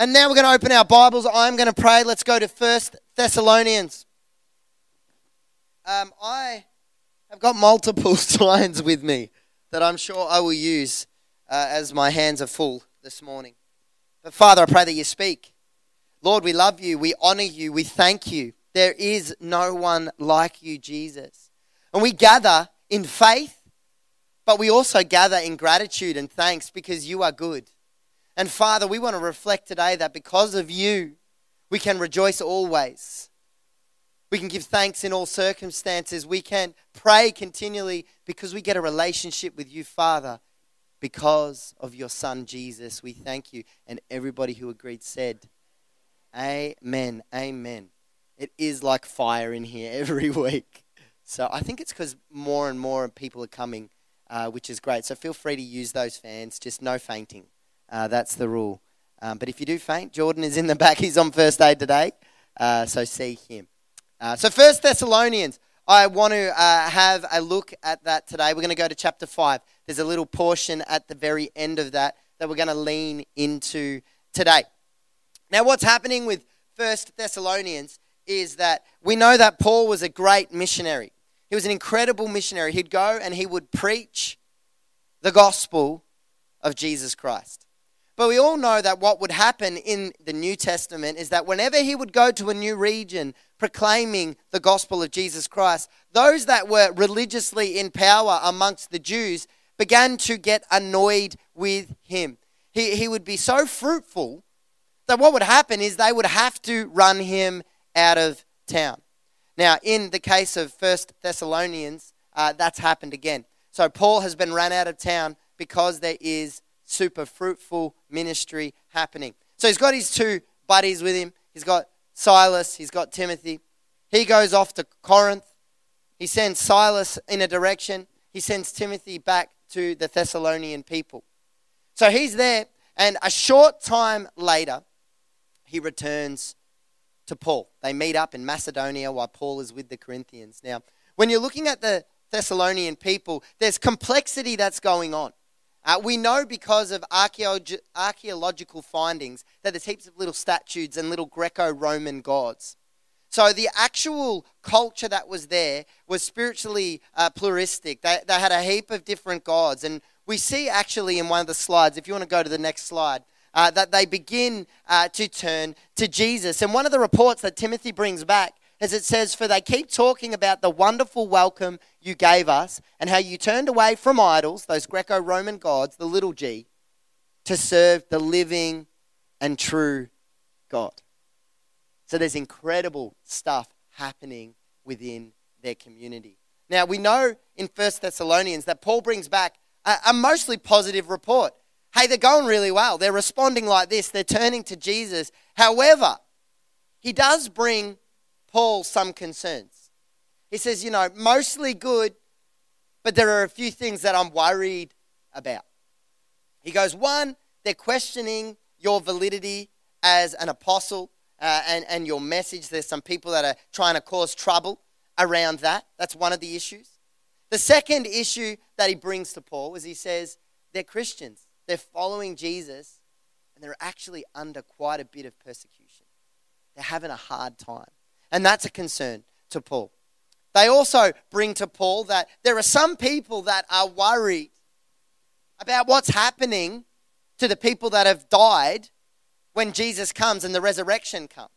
And now we're going to open our Bibles. I'm going to pray. Let's go to First Thessalonians. Um, I have got multiple signs with me that I'm sure I will use uh, as my hands are full this morning. But Father, I pray that you speak. Lord, we love you. We honor you. We thank you. There is no one like you, Jesus. And we gather in faith, but we also gather in gratitude and thanks because you are good. And Father, we want to reflect today that because of you, we can rejoice always. We can give thanks in all circumstances. We can pray continually because we get a relationship with you, Father, because of your Son, Jesus. We thank you. And everybody who agreed said, Amen. Amen. It is like fire in here every week. So I think it's because more and more people are coming, uh, which is great. So feel free to use those fans, just no fainting. Uh, that's the rule. Um, but if you do faint, Jordan is in the back. He's on first aid today. Uh, so see him. Uh, so First Thessalonians, I want to uh, have a look at that today. We're going to go to chapter 5. There's a little portion at the very end of that that we're going to lean into today. Now, what's happening with First Thessalonians is that we know that Paul was a great missionary. He was an incredible missionary. He'd go and he would preach the gospel of Jesus Christ. But we all know that what would happen in the New Testament is that whenever he would go to a new region proclaiming the gospel of Jesus Christ, those that were religiously in power amongst the Jews began to get annoyed with him. He, he would be so fruitful that what would happen is they would have to run him out of town. Now, in the case of First Thessalonians, uh, that's happened again. So Paul has been run out of town because there is super fruitful ministry happening. So he's got his two buddies with him. He's got Silas, he's got Timothy. He goes off to Corinth. He sends Silas in a direction. He sends Timothy back to the Thessalonian people. So he's there, and a short time later, he returns to Paul. They meet up in Macedonia while Paul is with the Corinthians. Now, when you're looking at the Thessalonian people, there's complexity that's going on. Uh, we know because of archaeological findings that there's heaps of little statues and little Greco Roman gods. So the actual culture that was there was spiritually uh, pluralistic. They, they had a heap of different gods. And we see actually in one of the slides, if you want to go to the next slide, uh, that they begin uh, to turn to Jesus. And one of the reports that Timothy brings back as it says, For they keep talking about the wonderful welcome you gave us and how you turned away from idols, those Greco Roman gods, the little g, to serve the living and true God. So there's incredible stuff happening within their community. Now, we know in First Thessalonians that Paul brings back a, a mostly positive report. Hey, they're going really well. They're responding like this, they're turning to Jesus. However, he does bring Paul some concerns. He says, you know, mostly good, but there are a few things that I'm worried about. He goes, one, they're questioning your validity as an apostle uh, and, and your message. There's some people that are trying to cause trouble around that. That's one of the issues. The second issue that he brings to Paul is he says, they're Christians, they're following Jesus, and they're actually under quite a bit of persecution. They're having a hard time. And that's a concern to Paul. They also bring to Paul that there are some people that are worried about what's happening to the people that have died when Jesus comes and the resurrection comes.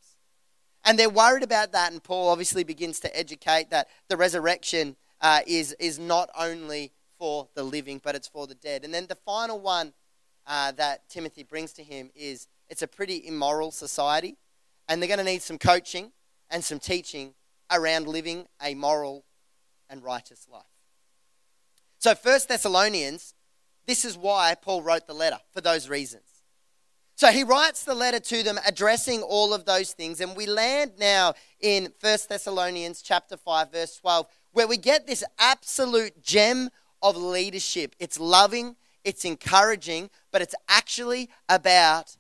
And they're worried about that, and Paul obviously begins to educate that the resurrection uh, is, is not only for the living, but it's for the dead. And then the final one uh, that Timothy brings to him is it's a pretty immoral society, and they're going to need some coaching and some teaching around living a moral and righteous life. So, First Thessalonians, this is why Paul wrote the letter, for those reasons. So he writes the letter to them addressing all of those things and we land now in First Thessalonians chapter 5 verse 12 where we get this absolute gem of leadership. It's loving, it's encouraging, but it's actually about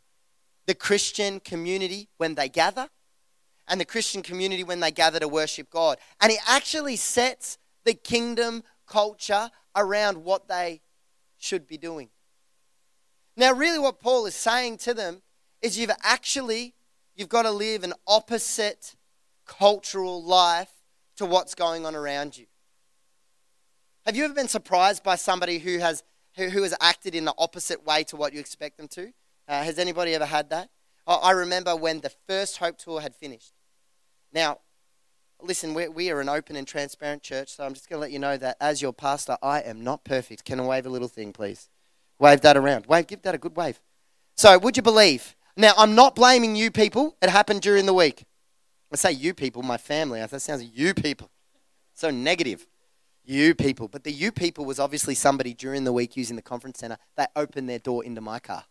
the Christian community when they gather and the Christian community when they gather to worship God. And it actually sets the kingdom culture around what they should be doing. Now, really, what Paul is saying to them is you've actually you've got to live an opposite cultural life to what's going on around you. Have you ever been surprised by somebody who has who, who has acted in the opposite way to what you expect them to? Uh, has anybody ever had that? I remember when the first Hope Tour had finished. Now, listen, we, we are an open and transparent church, so I'm just going to let you know that as your pastor, I am not perfect. Can I wave a little thing, please? Wave that around. Wave, give that a good wave. So, would you believe? Now, I'm not blaming you people. It happened during the week. I say you people, my family. That sounds like you people. So negative. You people. But the you people was obviously somebody during the week using the conference center They opened their door into my car.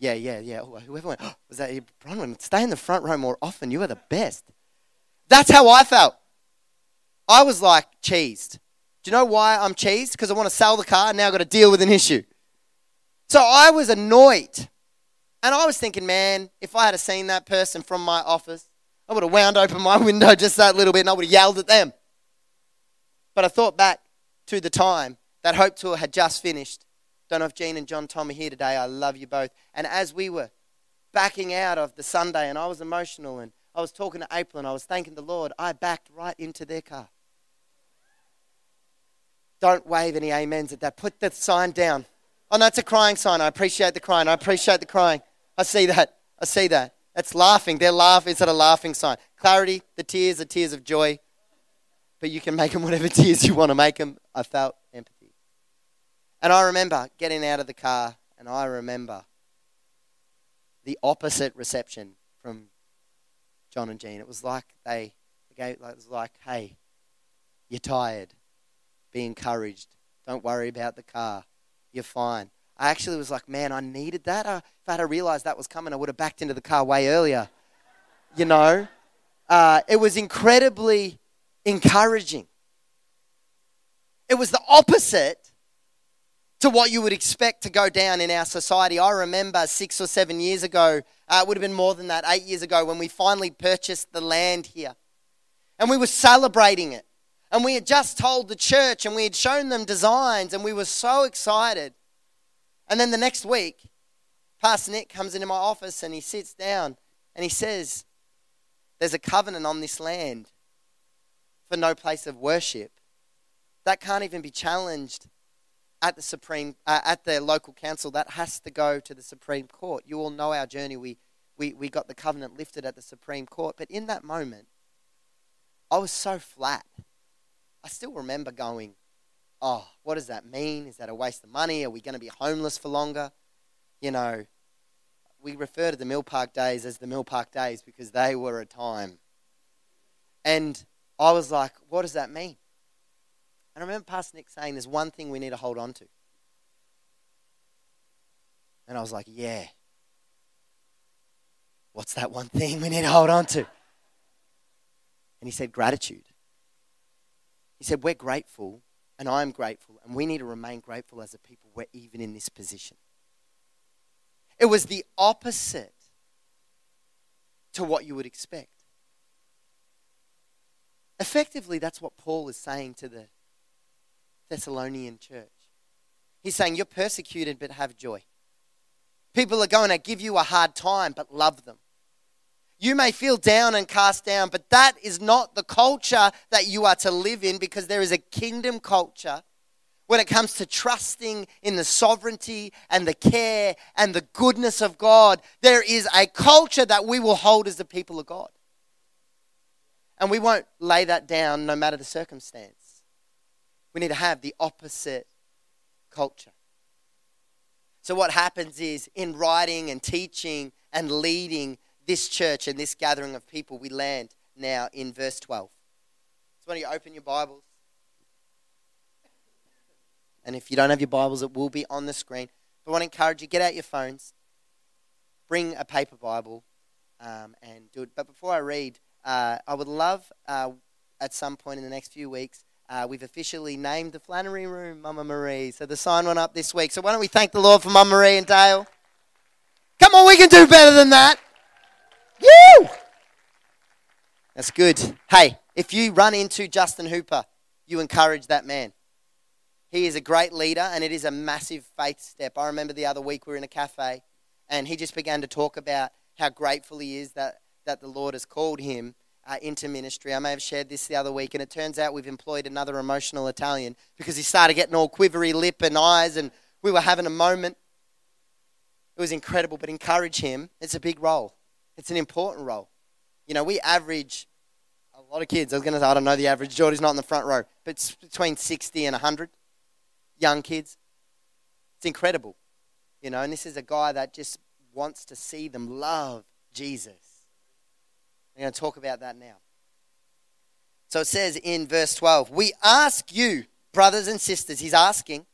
Yeah, yeah, yeah. Whoever went, oh, was that Bronwyn? Stay in the front row more often. You are the best. That's how I felt. I was like cheesed. Do you know why I'm cheesed? Because I want to sell the car and now I've got to deal with an issue. So I was annoyed. And I was thinking, man, if I had seen that person from my office, I would have wound open my window just that little bit and I would have yelled at them. But I thought back to the time that Hope Tour had just finished. Don't know if Jean and John Tom are here today. I love you both. And as we were backing out of the Sunday and I was emotional and I was talking to April and I was thanking the Lord, I backed right into their car. Don't wave any amens at that. Put the sign down. Oh, no, a crying sign. I appreciate the crying. I appreciate the crying. I see that. I see that. That's laughing. They're laughing. It's a laughing sign. Clarity, the tears are tears of joy. But you can make them whatever tears you want to make them. I felt empathy. And I remember getting out of the car, and I remember the opposite reception from John and Jean. It was like they, it was like, hey, you're tired. Be encouraged. Don't worry about the car. You're fine. I actually was like, man, I needed that. Uh, if I had realized that was coming, I would have backed into the car way earlier. You know? Uh, it was incredibly encouraging. It was the opposite to what you would expect to go down in our society. I remember six or seven years ago, uh, it would have been more than that, eight years ago, when we finally purchased the land here. And we were celebrating it. And we had just told the church and we had shown them designs and we were so excited. And then the next week, Pastor Nick comes into my office and he sits down and he says, There's a covenant on this land for no place of worship. That can't even be challenged at the Supreme, uh, at the local council. That has to go to the Supreme Court. You all know our journey. We, we, we got the covenant lifted at the Supreme Court. But in that moment, I was so flat. I still remember going, oh, what does that mean? Is that a waste of money? Are we going to be homeless for longer? You know, we refer to the Mill Park days as the Mill Park days because they were a time. And I was like, what does that mean? And I remember Pastor Nick saying there's one thing we need to hold on to. And I was like, yeah. What's that one thing we need to hold on to? And he said, gratitude. He said, we're grateful and I'm grateful, and we need to remain grateful as a people. We're even in this position. It was the opposite to what you would expect. Effectively, that's what Paul is saying to the Thessalonian church. He's saying, You're persecuted, but have joy. People are going to give you a hard time, but love them. You may feel down and cast down, but that is not the culture that you are to live in because there is a kingdom culture when it comes to trusting in the sovereignty and the care and the goodness of God. There is a culture that we will hold as the people of God. And we won't lay that down no matter the circumstance. We need to have the opposite culture. So, what happens is in writing and teaching and leading, this church and this gathering of people, we land now in verse 12. So, why don't you open your Bibles? And if you don't have your Bibles, it will be on the screen. But I want to encourage you get out your phones, bring a paper Bible, um, and do it. But before I read, uh, I would love uh, at some point in the next few weeks. Uh, we've officially named the Flannery Room Mama Marie. So the sign went up this week. So why don't we thank the Lord for Mama Marie and Dale? Come on, we can do better than that. Woo! That's good. Hey, if you run into Justin Hooper, you encourage that man. He is a great leader, and it is a massive faith step. I remember the other week we were in a cafe, and he just began to talk about how grateful he is that, that the Lord has called him uh, into ministry. I may have shared this the other week, and it turns out we've employed another emotional Italian because he started getting all quivery lip and eyes, and we were having a moment. It was incredible, but encourage him. It's a big role, it's an important role. You know, we average a lot of kids. I was going to say, I don't know the average. Geordie's not in the front row, but it's between 60 and 100 young kids. It's incredible, you know, and this is a guy that just wants to see them love Jesus. I'm going to talk about that now. So it says in verse 12, We ask you, brothers and sisters, he's asking,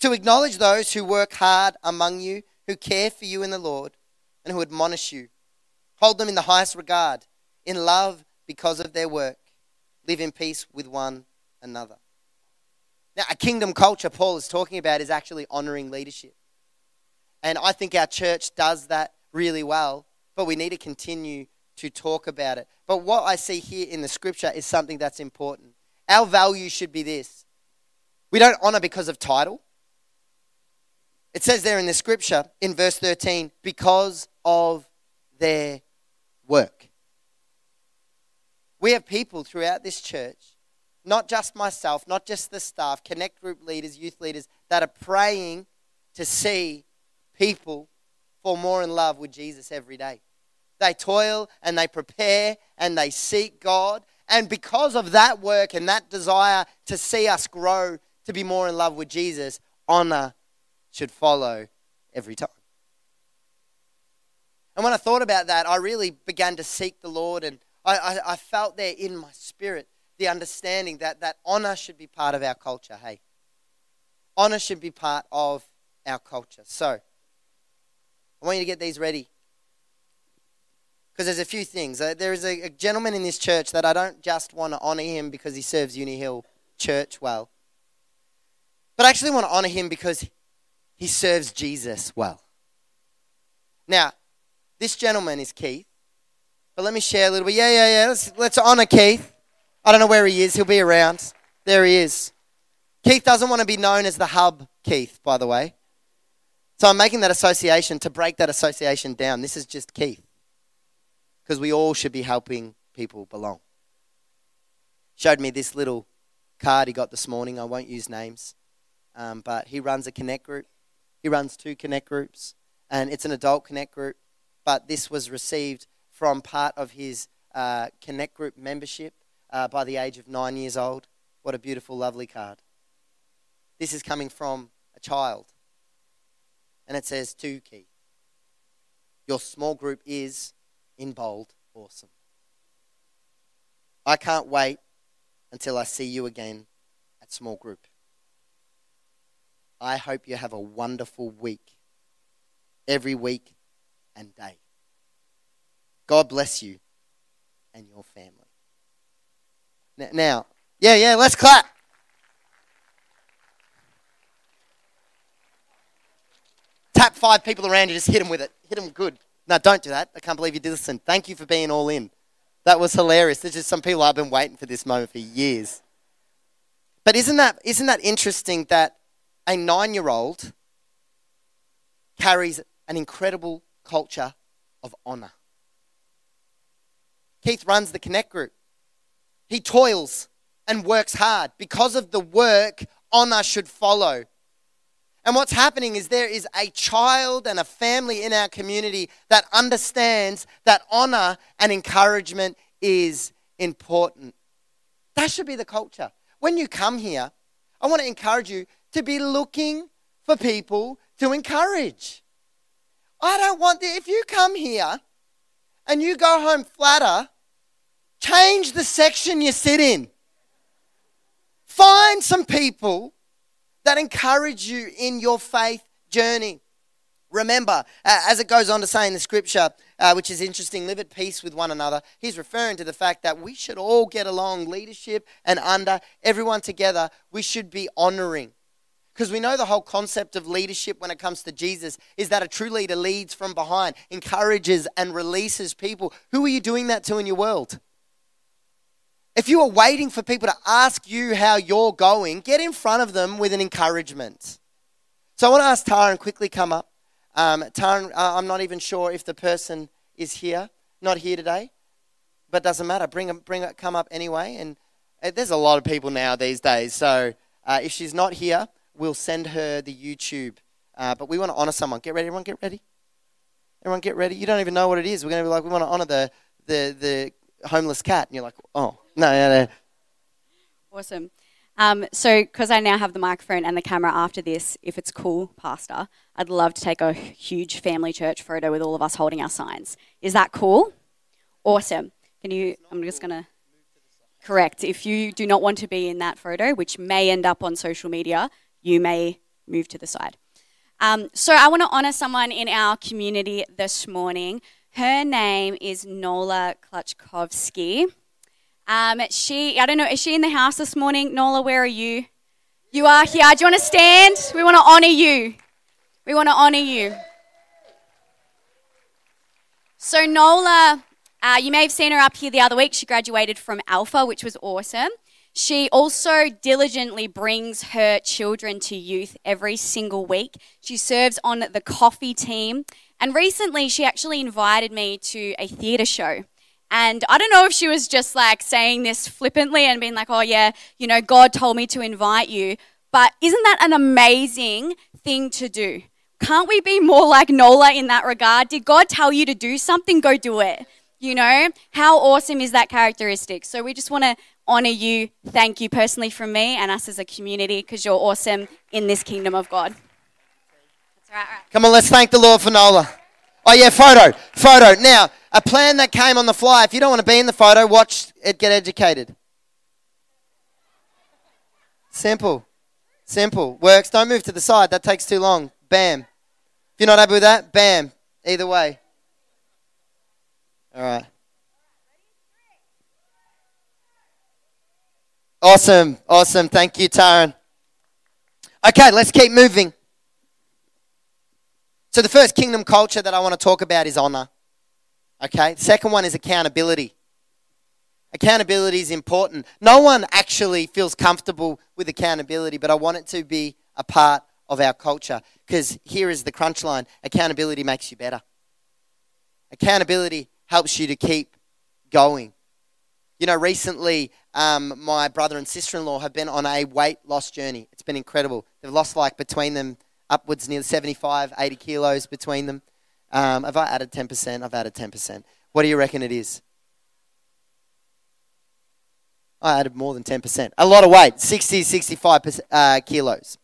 to acknowledge those who work hard among you, who care for you in the Lord, and who admonish you. Hold them in the highest regard, in love because of their work. Live in peace with one another. Now, a kingdom culture Paul is talking about is actually honoring leadership. And I think our church does that really well, but we need to continue to talk about it. But what I see here in the scripture is something that's important. Our value should be this we don't honor because of title. It says there in the scripture in verse 13, because of their work. We have people throughout this church not just myself, not just the staff, connect group leaders, youth leaders, that are praying to see people fall more in love with Jesus every day. They toil and they prepare and they seek God. And because of that work and that desire to see us grow to be more in love with Jesus, honor should follow every time. And when I thought about that, I really began to seek the Lord, and I, I, I felt there in my spirit the understanding that, that honor should be part of our culture, hey? Honor should be part of our culture. So, I want you to get these ready. Because there's a few things. Uh, there is a, a, gentleman in this church that I don't just want to honor him because he serves UniHill Church well, but I actually want to honor him because he serves Jesus well. Now, this gentleman is Keith, but let me share a little bit. Yeah, yeah, yeah. Let's, let's honor Keith. I don't know where he is. He'll be around. There he is. Keith doesn't want to be known as the hub Keith, by the way. So I'm making that association to break that association down. This is just Keith. Because we all should be helping people belong. Showed me this little card he got this morning. I won't use names. Um, but he runs a connect group. He runs two connect groups. And it's an adult connect group. But this was received from part of his uh, connect group membership uh, by the age of nine years old. What a beautiful, lovely card. This is coming from a child. And it says to Keith, Your small group is, in bold, awesome. I can't wait until I see you again at small group. I hope you have a wonderful week, every week and day. God bless you and your family. Now, yeah, yeah, let's clap. Tap five people around you, just hit them with it. Hit them good. No, don't do that. I can't believe you did listen. Thank you for being all in. That was hilarious. There's just some people I've been waiting for this moment for years. But isn't that, isn't that interesting that a nine year old carries an incredible culture of honor? Keith runs the Connect group. He toils and works hard. Because of the work, honor should follow. And what's happening is there is a child and a family in our community that understands that honor and encouragement is important. That should be the culture. When you come here, I want to encourage you to be looking for people to encourage. I don't want, the, if you come here and you go home flatter, Change the section you sit in. Find some people that encourage you in your faith journey. Remember, uh, as it goes on to say in the scripture, uh, which is interesting, live at peace with one another. He's referring to the fact that we should all get along, leadership and under, everyone together. We should be honoring. Because we know the whole concept of leadership when it comes to Jesus is that a true leader leads from behind, encourages and releases people. Who are you doing that to in your world? If you are waiting for people to ask you how you're going, get in front of them with an encouragement. So I want to ask Tara and quickly come up. Um, Taran, uh, I'm not even sure if the person is here, not here today, but doesn't matter. Bring them, bring it, come up anyway. And uh, there's a lot of people now these days, so uh, if she's not here, we'll send her the YouTube. Uh, but we want to honor someone. Get ready, everyone. Get ready. Everyone, get ready. You don't even know what it is. We're going to be like, we want to honor the the the homeless cat, and you're like, oh no, no, no. Awesome. Um, so, because I now have the microphone and the camera after this, if it's cool, Pastor, I'd love to take a huge family church photo with all of us holding our signs. Is that cool? Awesome. Can you? I'm just gonna. Correct. If you do not want to be in that photo, which may end up on social media, you may move to the side. Um, so, I want to honor someone in our community this morning. Her name is Nola Klutchkovsky. Um, she, I don't know, is she in the house this morning? Nola, where are you? You are here. Do you want to stand? We want to honor you. We want to honor you. So, Nola, uh, you may have seen her up here the other week. She graduated from Alpha, which was awesome. She also diligently brings her children to youth every single week. She serves on the coffee team. And recently, she actually invited me to a theatre show. And I don't know if she was just like saying this flippantly and being like, oh, yeah, you know, God told me to invite you. But isn't that an amazing thing to do? Can't we be more like Nola in that regard? Did God tell you to do something? Go do it. You know, how awesome is that characteristic? So we just want to honor you. Thank you personally from me and us as a community because you're awesome in this kingdom of God. That's. Come on, let's thank the Lord for Nola. Oh, yeah, photo. Photo. Now, a plan that came on the fly. If you don't want to be in the photo, watch it get educated. Simple. Simple. Works. Don't move to the side. That takes too long. Bam. If you're not happy with that, bam. Either way. All right. Awesome. Awesome. Thank you, Taran. Okay, let's keep moving. So, the first kingdom culture that I want to talk about is honor. Okay, second one is accountability. Accountability is important. No one actually feels comfortable with accountability, but I want it to be a part of our culture because here is the crunch line accountability makes you better. Accountability helps you to keep going. You know, recently, um, my brother and sister in law have been on a weight loss journey. It's been incredible. They've lost, like, between them, upwards near 75, 80 kilos between them. Um, have I added 10%? I've added 10%. What do you reckon it is? I added more than 10%. A lot of weight, 60, 65 uh, kilos.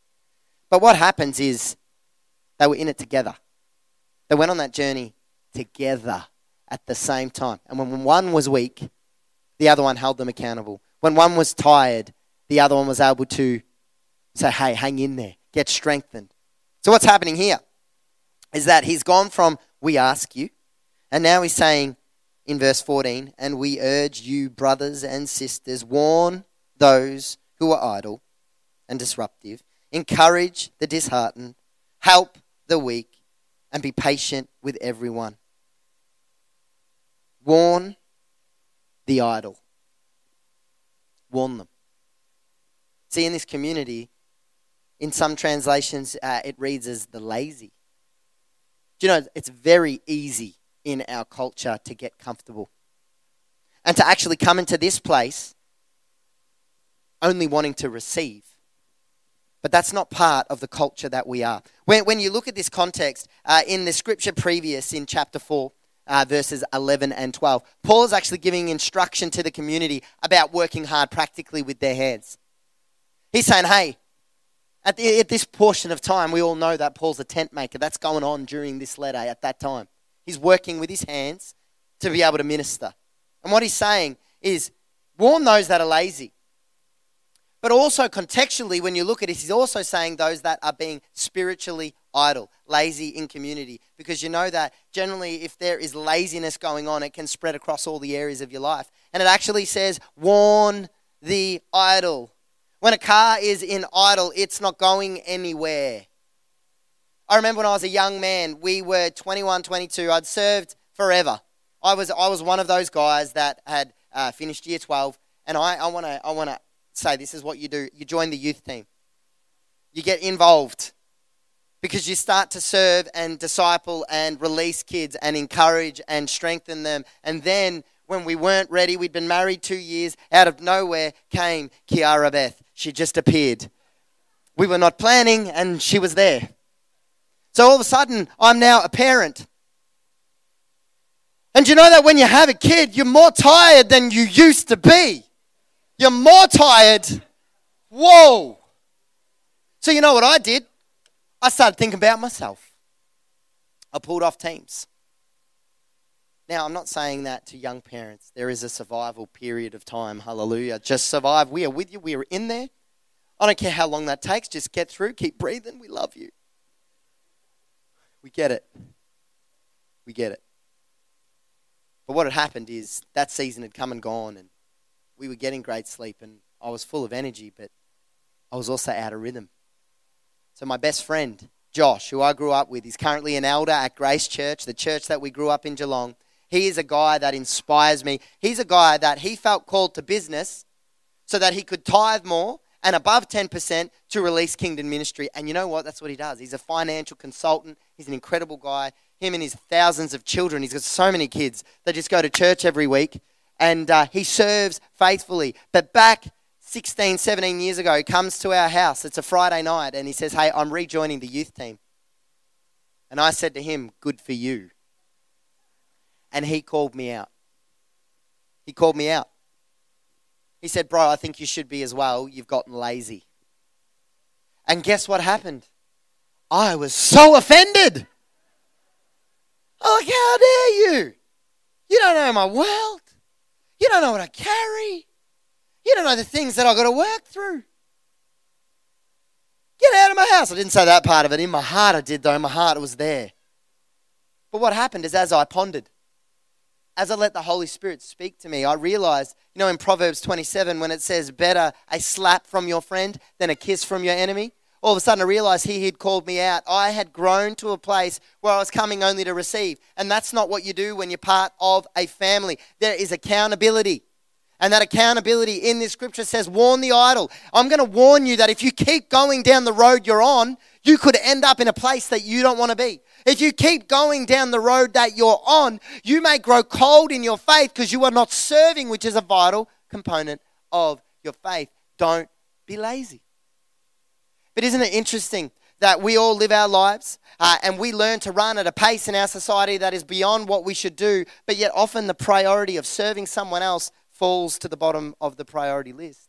But what happens is they were in it together. They went on that journey together at the same time. And when one was weak, the other one held them accountable. When one was tired, the other one was able to say, hey, hang in there, get strengthened. So, what's happening here is that he's gone from we ask you, and now he's saying in verse 14, and we urge you, brothers and sisters, warn those who are idle and disruptive, encourage the disheartened, help the weak, and be patient with everyone. Warn the idle. Warn them. See, in this community, in some translations, uh, it reads as the lazy. Do you know, it's very easy in our culture to get comfortable and to actually come into this place only wanting to receive. But that's not part of the culture that we are. When, when you look at this context, uh, in the scripture previous in chapter 4, uh, verses 11 and 12, Paul is actually giving instruction to the community about working hard practically with their hands. He's saying, hey, at, the, at this portion of time, we all know that Paul's a tent maker. That's going on during this letter at that time. He's working with his hands to be able to minister. And what he's saying is warn those that are lazy. But also, contextually, when you look at it, he's also saying those that are being spiritually idle, lazy in community. Because you know that generally, if there is laziness going on, it can spread across all the areas of your life. And it actually says, warn the idle. When a car is in idle, it's not going anywhere. I remember when I was a young man, we were 21, 22. I'd served forever. I was, I was one of those guys that had uh, finished year 12. And I, I want to I wanna say this is what you do you join the youth team, you get involved. because you start to serve and disciple and release kids and encourage and strengthen them. And then when we weren't ready, we'd been married two years, out of nowhere came Kiara Beth. She just appeared. We were not planning, and she was there. So all of a sudden, I'm now a parent. And you know that when you have a kid, you're more tired than you used to be. You're more tired. Whoa. So you know what I did? I started thinking about myself. I pulled off teams. Now, I'm not saying that to young parents. There is a survival period of time. Hallelujah. Just survive. We are with you. We are in there. I don't care how long that takes. Just get through. Keep breathing. We love you. We get it. We get it. But what had happened is that season had come and gone, and we were getting great sleep, and I was full of energy, but I was also out of rhythm. So, my best friend, Josh, who I grew up with, he's currently an elder at Grace Church, the church that we grew up in Geelong. He is a guy that inspires me. He's a guy that he felt called to business so that he could tithe more and above 10% to release kingdom ministry. And you know what? That's what he does. He's a financial consultant. He's an incredible guy. Him and his thousands of children. He's got so many kids that just go to church every week. And uh, he serves faithfully. But back 16, 17 years ago, he comes to our house. It's a Friday night. And he says, Hey, I'm rejoining the youth team. And I said to him, Good for you. And he called me out. He called me out. He said, Bro, I think you should be as well. You've gotten lazy. And guess what happened? I was so offended. Like, how dare you? You don't know my world. You don't know what I carry. You don't know the things that I've got to work through. Get out of my house. I didn't say that part of it. In my heart, I did, though. In my heart, it was there. But what happened is, as I pondered, as I let the Holy Spirit speak to me, I realized, you know, in Proverbs 27, when it says, better a slap from your friend than a kiss from your enemy, all of a sudden I realized he had called me out. I had grown to a place where I was coming only to receive. And that's not what you do when you're part of a family. There is accountability. And that accountability in this scripture says, warn the idle. I'm going to warn you that if you keep going down the road you're on, you could end up in a place that you don't want to be. If you keep going down the road that you're on, you may grow cold in your faith because you are not serving, which is a vital component of your faith. Don't be lazy. But isn't it interesting that we all live our lives uh, and we learn to run at a pace in our society that is beyond what we should do, but yet often the priority of serving someone else falls to the bottom of the priority list?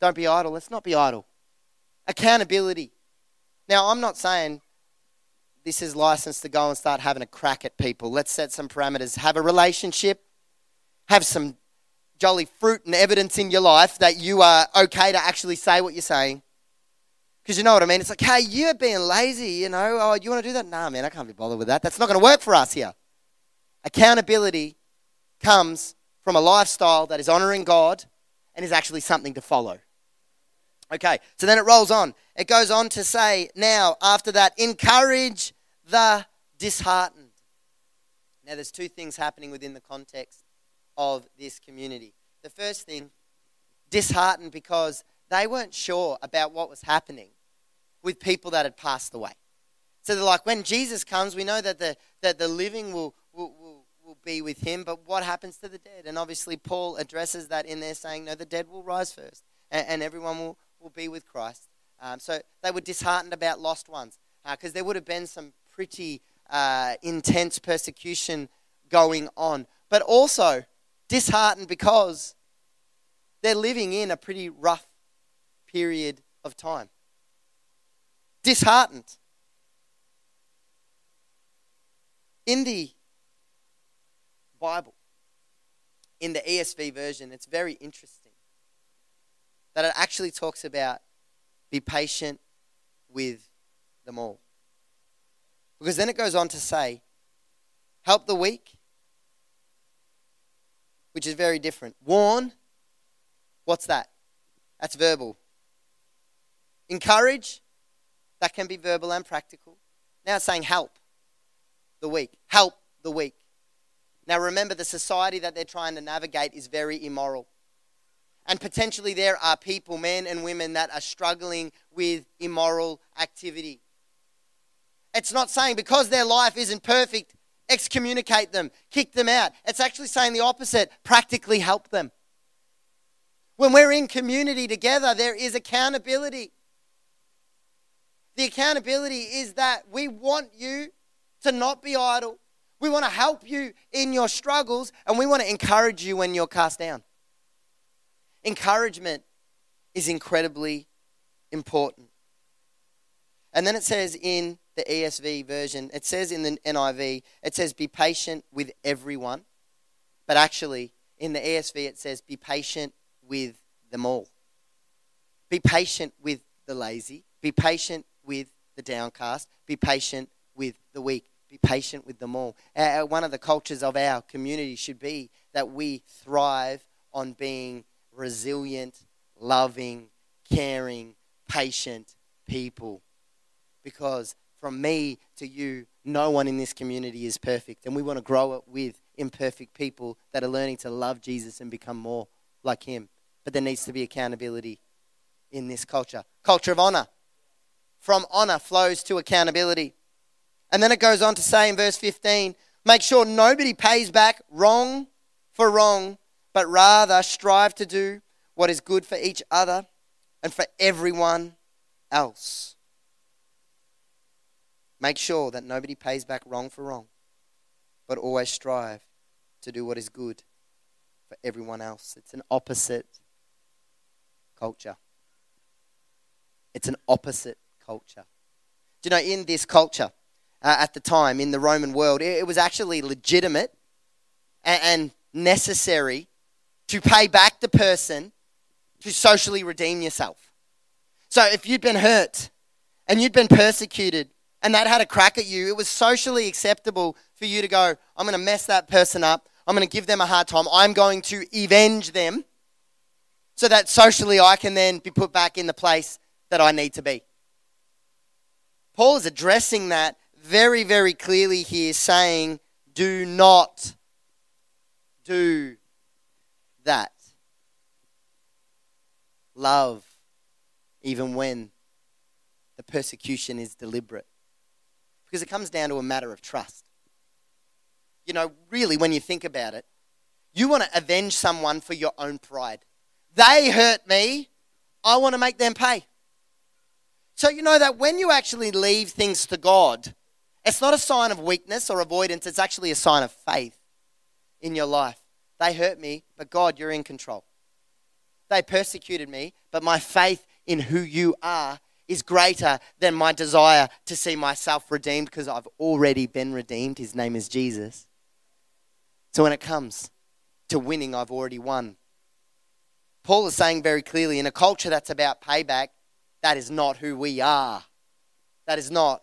Don't be idle. Let's not be idle. Accountability. Now, I'm not saying this is license to go and start having a crack at people. Let's set some parameters. Have a relationship, have some jolly fruit and evidence in your life that you are okay to actually say what you're saying. Because you know what I mean? It's like, hey, you're being lazy, you know. Oh, you want to do that? Nah, man, I can't be bothered with that. That's not going to work for us here. Accountability comes from a lifestyle that is honoring God and is actually something to follow. Okay, so then it rolls on. It goes on to say, now, after that, encourage the disheartened. Now, there's two things happening within the context of this community. The first thing, disheartened because they weren't sure about what was happening with people that had passed away. So they're like, when Jesus comes, we know that the, that the living will, will, be with him, but what happens to the dead? And obviously, Paul addresses that in there, saying, no, the dead will rise first, and, and everyone will, will be with Christ. Um, so they were disheartened about lost ones because uh, there would have been some pretty uh, intense persecution going on. But also disheartened because they're living in a pretty rough period of time. Disheartened. In the Bible, in the ESV version, it's very interesting that it actually talks about be patient with them all. Because then it goes on to say, help the weak, which is very different. Warn, what's that? That's verbal. Encourage, that can be verbal and practical. Now it's saying help the weak. Help the weak. Now remember, the society that they're trying to navigate is very immoral. And potentially there are people, men and women, that are struggling with immoral activity. It's not saying because their life isn't perfect, excommunicate them, kick them out. It's actually saying the opposite practically help them. When we're in community together, there is accountability. The accountability is that we want you to not be idle. We want to help you in your struggles and we want to encourage you when you're cast down. Encouragement is incredibly important. And then it says in the ESV version, it says in the NIV, it says, be patient with everyone. But actually, in the ESV, it says, be patient with them all. Be patient with the lazy. Be patient with the downcast. Be patient with the weak. Be patient with them all. Uh, one of the cultures of our community should be that we thrive on being resilient, loving, caring, patient people. Because from me to you, no one in this community is perfect. And we want to grow it with imperfect people that are learning to love Jesus and become more like Him. But there needs to be accountability in this culture. Culture of honor. From honor flows to accountability. And then it goes on to say in verse 15 make sure nobody pays back wrong for wrong, but rather strive to do what is good for each other and for everyone else. Make sure that nobody pays back wrong for wrong, but always strive to do what is good for everyone else. It's an opposite culture. It's an opposite culture. Do you know, in this culture, uh, at the time in the Roman world, it, it was actually legitimate and, and necessary to pay back the person to socially redeem yourself. So if you'd been hurt and you'd been persecuted and that had a crack at you, it was socially acceptable for you to go, I'm going to mess that person up. I'm going to give them a hard time. I'm going to avenge them so that socially I can then be put back in the place that I need to be. Paul is addressing that very, very clearly here, saying, Do not do that. Love, even when the persecution is deliberate. Because it comes down to a matter of trust. You know, really, when you think about it, you want to avenge someone for your own pride. They hurt me, I want to make them pay. So, you know that when you actually leave things to God, it's not a sign of weakness or avoidance, it's actually a sign of faith in your life. They hurt me, but God, you're in control. They persecuted me, but my faith in who you are is greater than my desire to see myself redeemed because I've already been redeemed. His name is Jesus. So when it comes to winning, I've already won. Paul is saying very clearly in a culture that's about payback, that is not who we are. That is not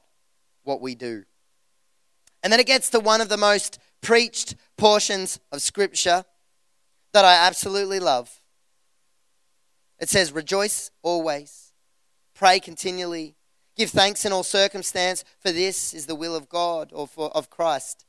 what we do. And then it gets to one of the most preached portions of Scripture that I absolutely love. It says, Rejoice always, pray continually, give thanks in all circumstance, for this is the will of God or for, of Christ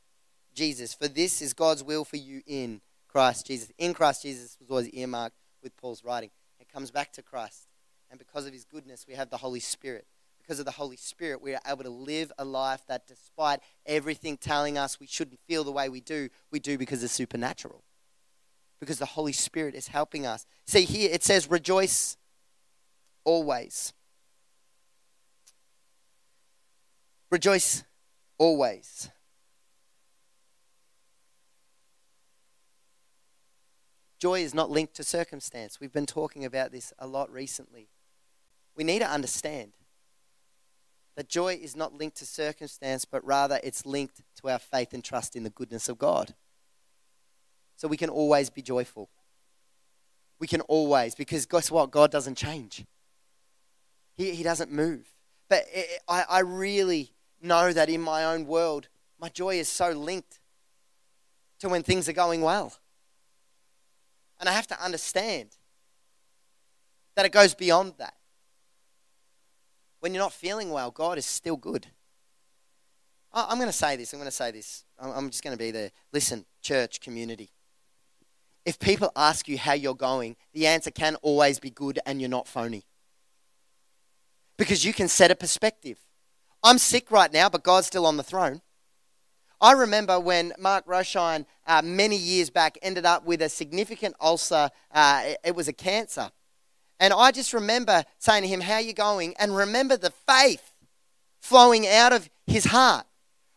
Jesus. For this is God's will for you in Christ Jesus. In Christ Jesus was always earmarked with Paul's writing. It comes back to Christ. And because of his goodness, we have the Holy Spirit. Because of the Holy Spirit, we are able to live a life that, despite everything telling us we shouldn't feel the way we do, we do because it's supernatural. Because the Holy Spirit is helping us. See, here it says, rejoice always. Rejoice always. Joy is not linked to circumstance. We've been talking about this a lot recently. We need to understand that joy is not linked to circumstance, but rather it's linked to our faith and trust in the goodness of God. So we can always be joyful. We can always, because guess what? God doesn't change, He, he doesn't move. But it, I, I really know that in my own world, my joy is so linked to when things are going well. And I have to understand that it goes beyond that. When you're not feeling well, God is still good. I'm going to say this. I'm going to say this. I'm just going to be there. Listen, church, community. If people ask you how you're going, the answer can always be good and you're not phony. Because you can set a perspective. I'm sick right now, but God's still on the throne. I remember when Mark Roshine, uh, many years back, ended up with a significant ulcer. Uh, it, it was a cancer. And I just remember saying to him, How you going? And remember the faith flowing out of his heart.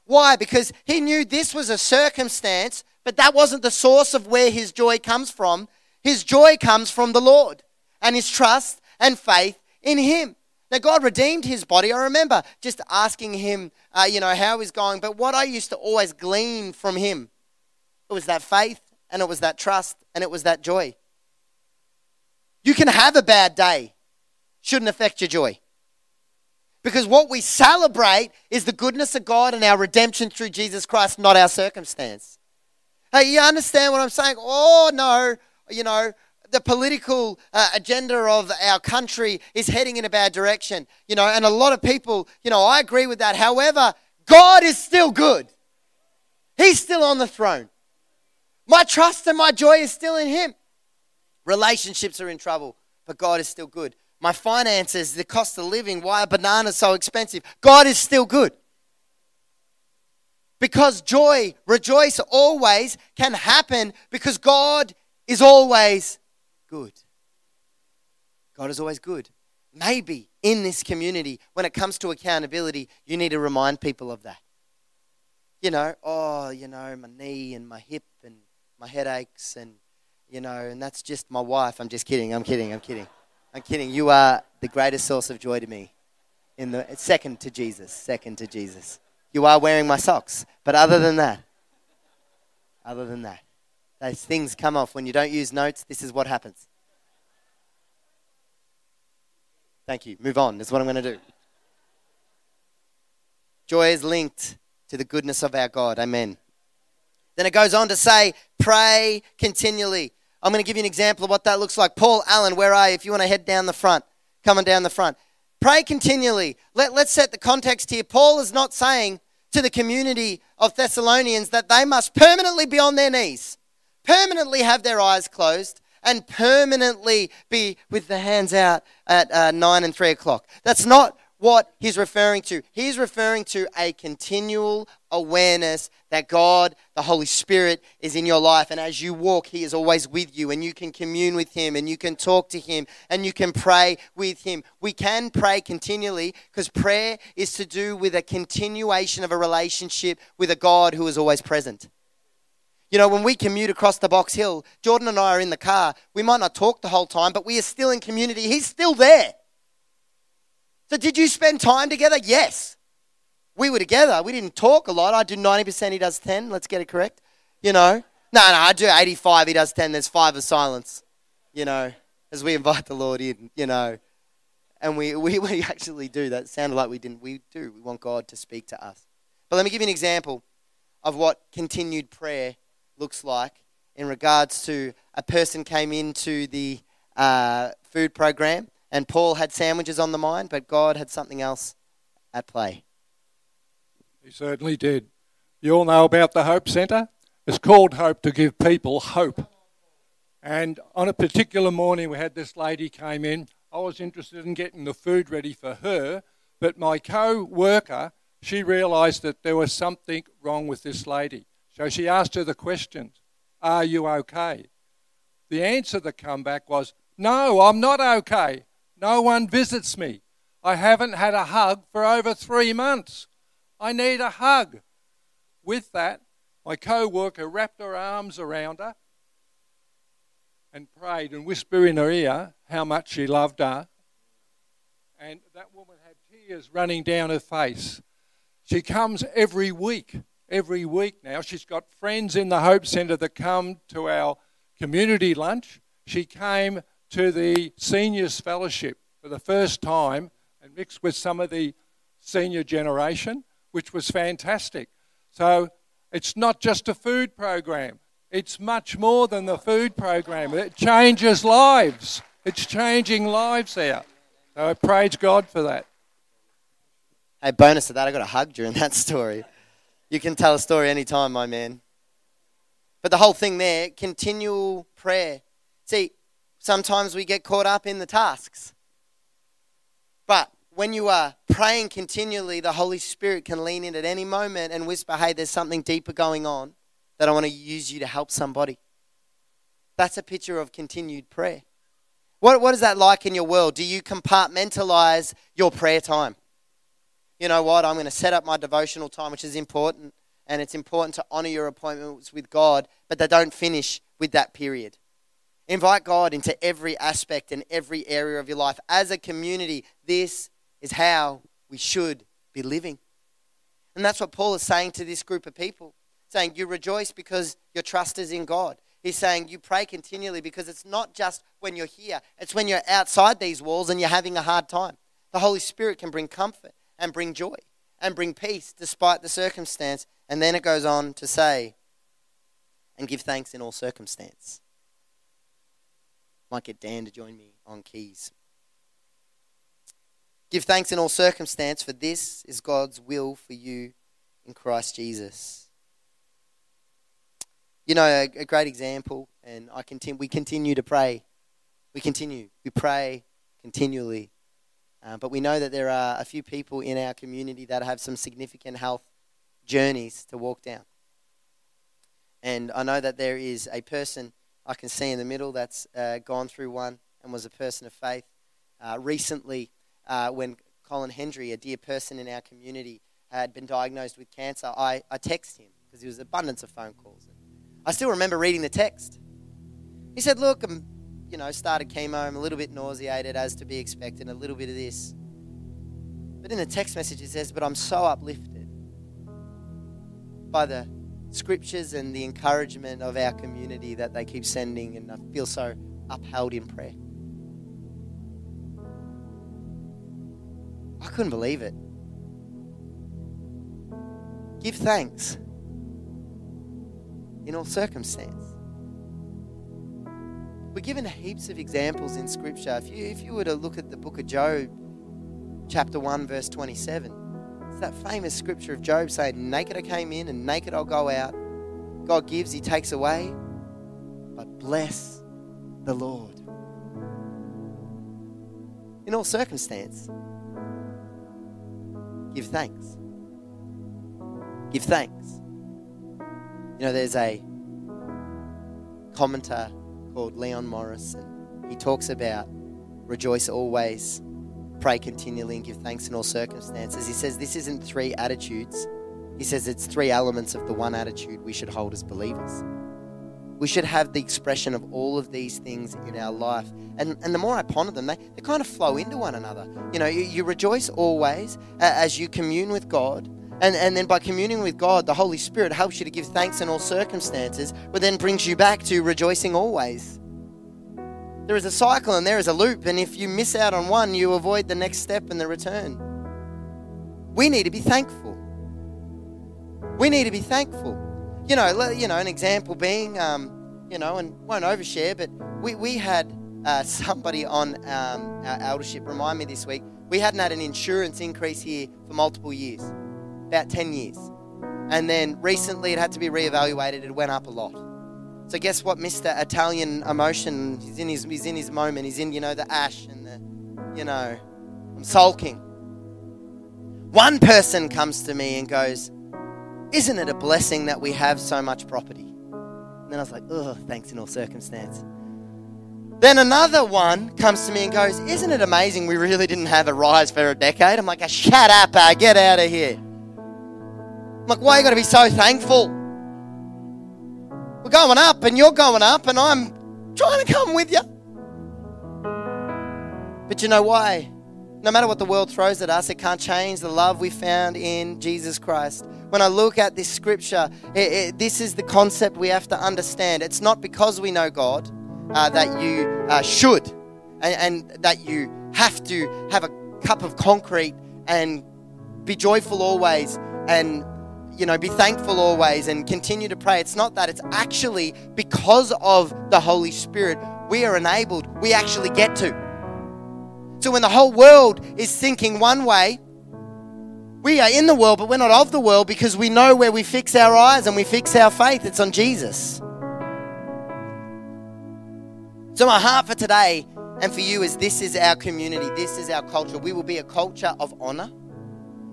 Why? Because he knew this was a circumstance, but that wasn't the source of where his joy comes from. His joy comes from the Lord and his trust and faith in him. Now, God redeemed his body. I remember just asking him, uh, you know, how he's going. But what I used to always glean from him, it was that faith and it was that trust and it was that joy. You can have a bad day, shouldn't affect your joy. Because what we celebrate is the goodness of God and our redemption through Jesus Christ, not our circumstance. Hey, you understand what I'm saying? Oh, no, you know, the political uh, agenda of our country is heading in a bad direction, you know, and a lot of people, you know, I agree with that. However, God is still good. He's still on the throne. My trust and my joy is still in Him. Relationships are in trouble, but God is still good. My finances, the cost of living, why are bananas so expensive? God is still good. Because joy, rejoice always can happen because God is always good. God is always good. Maybe in this community, when it comes to accountability, you need to remind people of that. You know, oh, you know, my knee and my hip and my headaches and you know, and that's just my wife. I'm just kidding. I'm kidding. I'm kidding. I'm kidding. You are the greatest source of joy to me. In the second to Jesus. Second to Jesus. You are wearing my socks. But other than that, other than that, those things come off when you don't use notes. This is what happens. Thank you. Move on. That's what I'm going to do. Joy is linked to the goodness of our God. Amen. Then it goes on to say, pray continually. I'm going to give you an example of what that looks like. Paul Allen, where are you? If you want to head down the front, coming down the front. Pray continually. Let, let's set the context here. Paul is not saying to the community of Thessalonians that they must permanently be on their knees, permanently have their eyes closed, and permanently be with the hands out at uh, 9 and 3 o'clock. That's not what he's referring to. He's referring to a continual awareness that God, the Holy Spirit, is in your life. And as you walk, He is always with you, and you can commune with Him, and you can talk to Him, and you can pray with Him. We can pray continually because prayer is to do with a continuation of a relationship with a God who is always present. You know, when we commute across the Box Hill, Jordan and I are in the car. We might not talk the whole time, but we are still in community. He's still there. So, did you spend time together? Yes. We were together. We didn't talk a lot. I do 90%, he does 10. Let's get it correct. You know? No, no, I do 85, he does 10. There's five of silence, you know, as we invite the Lord in, you know. And we, we, we actually do. That sounded like we didn't. We do. We want God to speak to us. But let me give you an example of what continued prayer looks like in regards to a person came into the uh, food program and Paul had sandwiches on the mind, but God had something else at play. He certainly did. You all know about the Hope Centre? It's called Hope to give people hope. And on a particular morning, we had this lady came in. I was interested in getting the food ready for her, but my co-worker, she realised that there was something wrong with this lady. So she asked her the questions, "Are you okay?" The answer that come back was, "No, I'm not okay. No one visits me. I haven't had a hug for over three months. I need a hug. With that, my co worker wrapped her arms around her and prayed and whispered in her ear how much she loved her. And that woman had tears running down her face. She comes every week, every week now. She's got friends in the Hope Centre that come to our community lunch. She came to the Seniors Fellowship for the first time and mixed with some of the senior generation, which was fantastic. So it's not just a food program, it's much more than the food program. It changes lives, it's changing lives there. So I praise God for that. Hey, bonus to that, I got a hug during that story. You can tell a story anytime, my man. But the whole thing there, continual prayer. See, sometimes we get caught up in the tasks. But when you are praying continually, the Holy Spirit can lean in at any moment and whisper, hey, there's something deeper going on that I want to use you to help somebody. That's a picture of continued prayer. What, what is that like in your world? Do you compartmentalize your prayer time? You know what? I'm going to set up my devotional time, which is important, and it's important to honor your appointments with God, but they don't finish with that period. Invite God into every aspect and every area of your life. As a community, this is how we should be living. And that's what Paul is saying to this group of people saying, You rejoice because your trust is in God. He's saying you pray continually because it's not just when you're here, it's when you're outside these walls and you're having a hard time. The Holy Spirit can bring comfort and bring joy and bring peace despite the circumstance. And then it goes on to say, and give thanks in all circumstance. Might get Dan to join me on keys. Give thanks in all circumstance, for this is God's will for you in Christ Jesus you know, a, a great example, and I continue, we continue to pray. We continue. We pray continually. Uh, but we know that there are a few people in our community that have some significant health journeys to walk down. And I know that there is a person I can see in the middle that's uh, gone through one and was a person of faith. Uh, recently, uh, when Colin Hendry, a dear person in our community, had been diagnosed with cancer, I, I texted him because there was abundance of phone calls. I still remember reading the text. He said, Look, I'm, you know, started chemo, I'm a little bit nauseated as to be expected, a little bit of this. But in the text message, it says, But I'm so uplifted by the scriptures and the encouragement of our community that they keep sending, and I feel so upheld in prayer. I couldn't believe it. Give thanks in all circumstance. We're given heaps of examples in Scripture. If you, if you were to look at the book of Job, chapter 1, verse 27, it's that famous scripture of Job saying, Naked I came in and naked I'll go out. God gives, He takes away. But bless the Lord. In all circumstance, give thanks. Give thanks. You know, there's a commentator called Leon Morris, and he talks about rejoice always, pray continually, and give thanks in all circumstances. He says this isn't three attitudes, he says it's three elements of the one attitude we should hold as believers. We should have the expression of all of these things in our life. And, and the more I ponder them, they, they kind of flow into one another. You know, you, you rejoice always as you commune with God and, and then by communing with God, the Holy Spirit helps you to give thanks in all circumstances, but then brings you back to rejoicing always. There is a cycle and there is a loop, and if you miss out on one, you avoid the next step and the return. We need to be thankful. We need to be thankful. You know, you know, an example being, um, you know, and won't overshare, but we, we had uh, somebody on um, our eldership remind me this week, we hadn't had an insurance increase here for multiple years about 10 years. And then recently it had to be reevaluated. It went up a lot. So guess what, Mr. Italian emotion, he's in his, he's in his moment. He's in, you know, the ash and the, you know, I'm sulking. One person comes to me and goes, Isn't it a blessing that we have so much property? And then I was like, Ugh, thanks in all circumstance. Then another one comes to me and goes, Isn't it amazing we really didn't have a rise for a decade? I'm like, Shut up, get out of here. I'm like, why you going to be so thankful? We're going up and you're going up and I'm trying to come with you. But you know why? No matter what the world throws at us, it can't change the love we found in Jesus Christ. When I look at this scripture, it, it, this is the concept we have to understand. It's not because we know God uh, that you uh, should and, and that you have to have a cup of concrete and be joyful always and you know, be thankful always and continue to pray. It's not that, it's actually because of the Holy Spirit, we are enabled, we actually get to. So when the whole world is thinking one way, we are in the world, but we're not of the world because we know where we fix our eyes and we fix our faith. It's on Jesus. So, my heart for today, and for you is this is our community, this is our culture. We will be a culture of honor.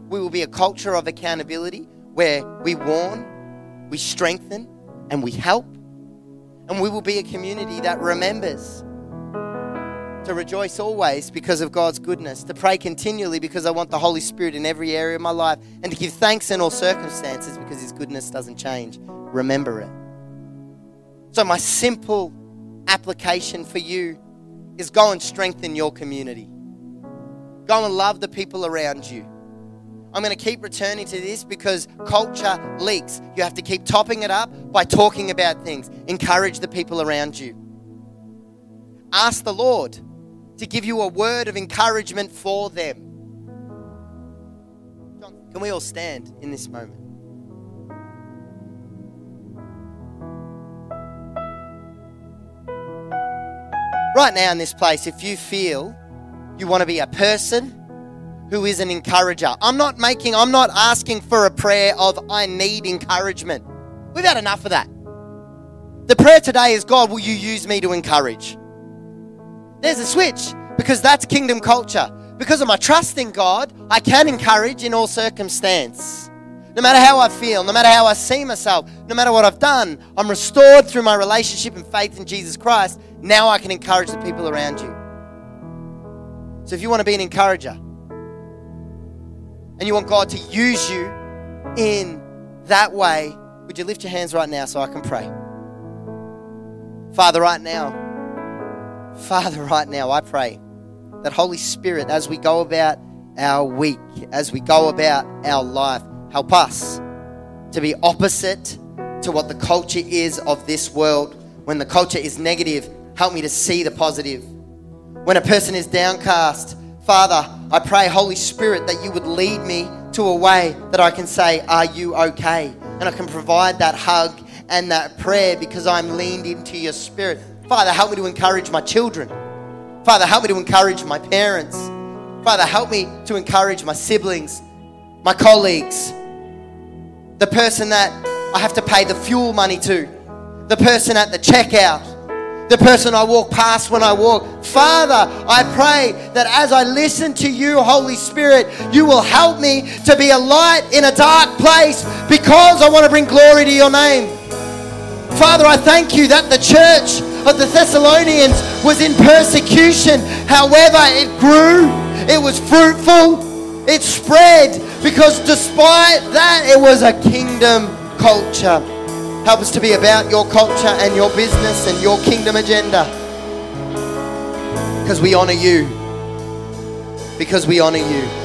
We will be a culture of accountability where we warn, we strengthen, and we help. And we will be a community that remembers to rejoice always because of God's goodness, to pray continually because I want the Holy Spirit in every area of my life, and to give thanks in all circumstances because His goodness doesn't change. Remember it. So, my simple application for you is go and strengthen your community. Go and love the people around you. I'm going to keep returning to this because culture leaks. You have to keep topping it up by talking about things. Encourage the people around you. Ask the Lord to give you a word of encouragement for them. Can we all stand in this moment? Right now in this place, if you feel you want to be a person who is an encourager, I'm not making, I'm not asking for a prayer of I need encouragement. We've had enough of that. The prayer today is God, will you use me to encourage? There's a switch because that's kingdom culture. Because of my trust in God, I can encourage in all circumstance. No matter how I feel, no matter how I see myself, no matter what I've done, I'm restored through my relationship and faith in Jesus Christ. Now I can encourage the people around you. So if you want to be an encourager and you want God to use you in that way, would you lift your hands right now so I can pray? Father, right now, Father, right now, I pray that Holy Spirit, as we go about our week, as we go about our life, help us to be opposite to what the culture is of this world. When the culture is negative, help me to see the positive. When a person is downcast, Father, I pray, Holy Spirit, that you would lead me to a way that I can say, Are you okay? And I can provide that hug and that prayer because I'm leaned into your spirit. Father, help me to encourage my children. Father, help me to encourage my parents. Father, help me to encourage my siblings, my colleagues, the person that I have to pay the fuel money to, the person at the checkout, the person I walk past when I walk. Father, I pray that as I listen to you, Holy Spirit, you will help me to be a light in a dark place because I want to bring glory to your name. Father, I thank you that the church of the Thessalonians was in persecution. However, it grew, it was fruitful, it spread because despite that, it was a kingdom culture. Help us to be about your culture and your business and your kingdom agenda. Because we honor you. Because we honor you.